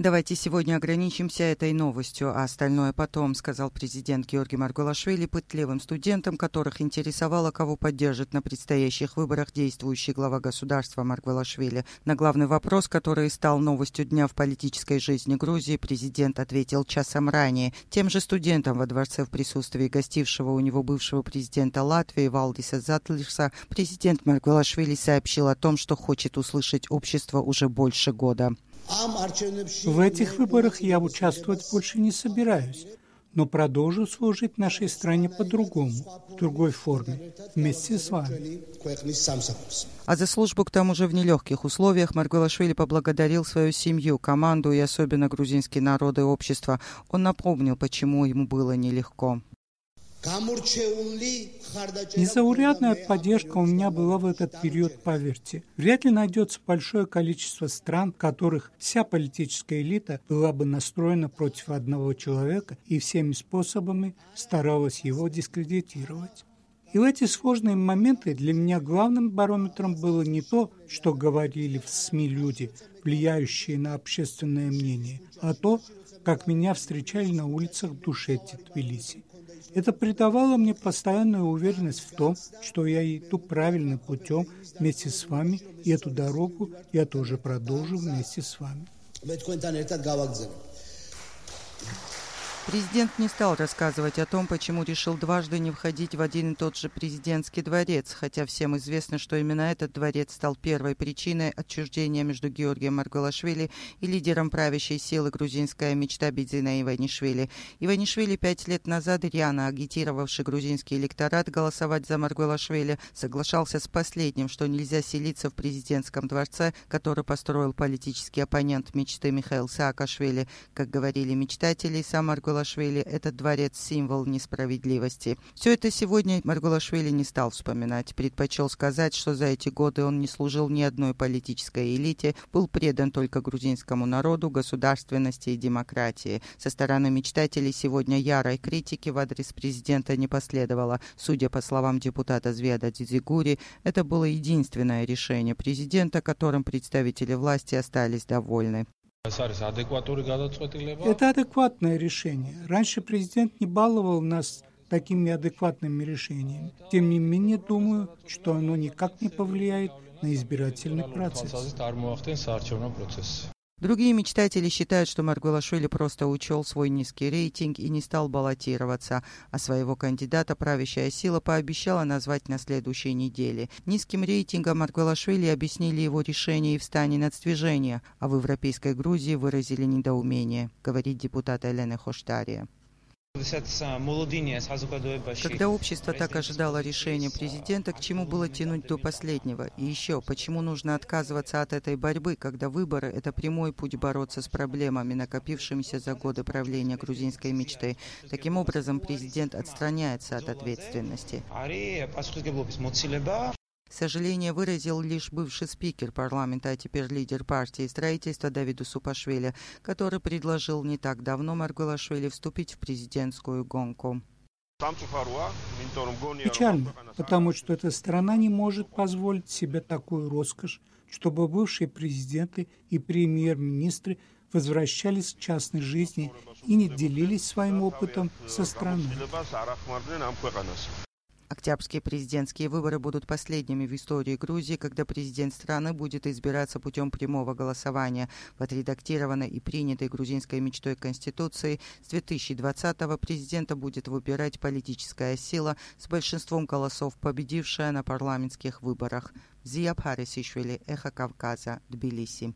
Давайте сегодня ограничимся этой новостью, а остальное потом, сказал президент Георгий Маргулашвили пытливым студентам, которых интересовало, кого поддержит на предстоящих выборах действующий глава государства Маргулашвили. На главный вопрос, который стал новостью дня в политической жизни Грузии, президент ответил часом ранее. Тем же студентам во дворце в присутствии гостившего у него бывшего президента Латвии Валдиса Затлиса президент Маргулашвили сообщил о том, что хочет услышать общество уже больше года. В этих выборах я участвовать больше не собираюсь, но продолжу служить нашей стране по-другому, в другой форме, вместе с вами. А за службу к тому же в нелегких условиях Маргулашвили поблагодарил свою семью, команду и особенно грузинские народы и общество. Он напомнил, почему ему было нелегко. Незаурядная поддержка у меня была в этот период, поверьте. Вряд ли найдется большое количество стран, в которых вся политическая элита была бы настроена против одного человека и всеми способами старалась его дискредитировать. И в эти сложные моменты для меня главным барометром было не то, что говорили в СМИ люди, влияющие на общественное мнение, а то, как меня встречали на улицах в Душете, Тбилиси. Это придавало мне постоянную уверенность в том, что я иду правильным путем вместе с вами, и эту дорогу я тоже продолжу вместе с вами. Президент не стал рассказывать о том, почему решил дважды не входить в один и тот же президентский дворец, хотя всем известно, что именно этот дворец стал первой причиной отчуждения между Георгием Марголашвили и лидером правящей силы грузинская мечта Бедзина Иванишвили. Иванишвили пять лет назад, рьяно агитировавший грузинский электорат голосовать за Марголашвили, соглашался с последним, что нельзя селиться в президентском дворце, который построил политический оппонент мечты Михаил Саакашвили. Как говорили мечтатели, сам Марголашвили Маргулашвили этот дворец – символ несправедливости. Все это сегодня Маргулашвили не стал вспоминать. Предпочел сказать, что за эти годы он не служил ни одной политической элите, был предан только грузинскому народу, государственности и демократии. Со стороны мечтателей сегодня ярой критики в адрес президента не последовало. Судя по словам депутата Зведа Дзигури, это было единственное решение президента, которым представители власти остались довольны. Это адекватное решение. Раньше президент не баловал нас такими адекватными решениями. Тем не менее, думаю, что оно никак не повлияет на избирательный процесс. Другие мечтатели считают, что Маргулашвили просто учел свой низкий рейтинг и не стал баллотироваться, а своего кандидата правящая сила пообещала назвать на следующей неделе. Низким рейтингом Маргулашвили объяснили его решение и встане нацдвижения, а в Европейской Грузии выразили недоумение, говорит депутат Елена Хоштария. Когда общество так ожидало решения президента, к чему было тянуть до последнего? И еще, почему нужно отказываться от этой борьбы, когда выборы – это прямой путь бороться с проблемами, накопившимися за годы правления грузинской мечты? Таким образом, президент отстраняется от ответственности. Сожаление выразил лишь бывший спикер парламента, а теперь лидер партии строительства Давиду Супашвили, который предложил не так давно Маргулашвили вступить в президентскую гонку. Печально, потому что эта страна не может позволить себе такую роскошь, чтобы бывшие президенты и премьер-министры возвращались к частной жизни и не делились своим опытом со страной. Октябрьские президентские выборы будут последними в истории Грузии, когда президент страны будет избираться путем прямого голосования. В отредактированной и принятой грузинской мечтой Конституции с 2020-го президента будет выбирать политическая сила с большинством голосов, победившая на парламентских выборах. Зия Парисишвили, Эхо Кавказа, Тбилиси.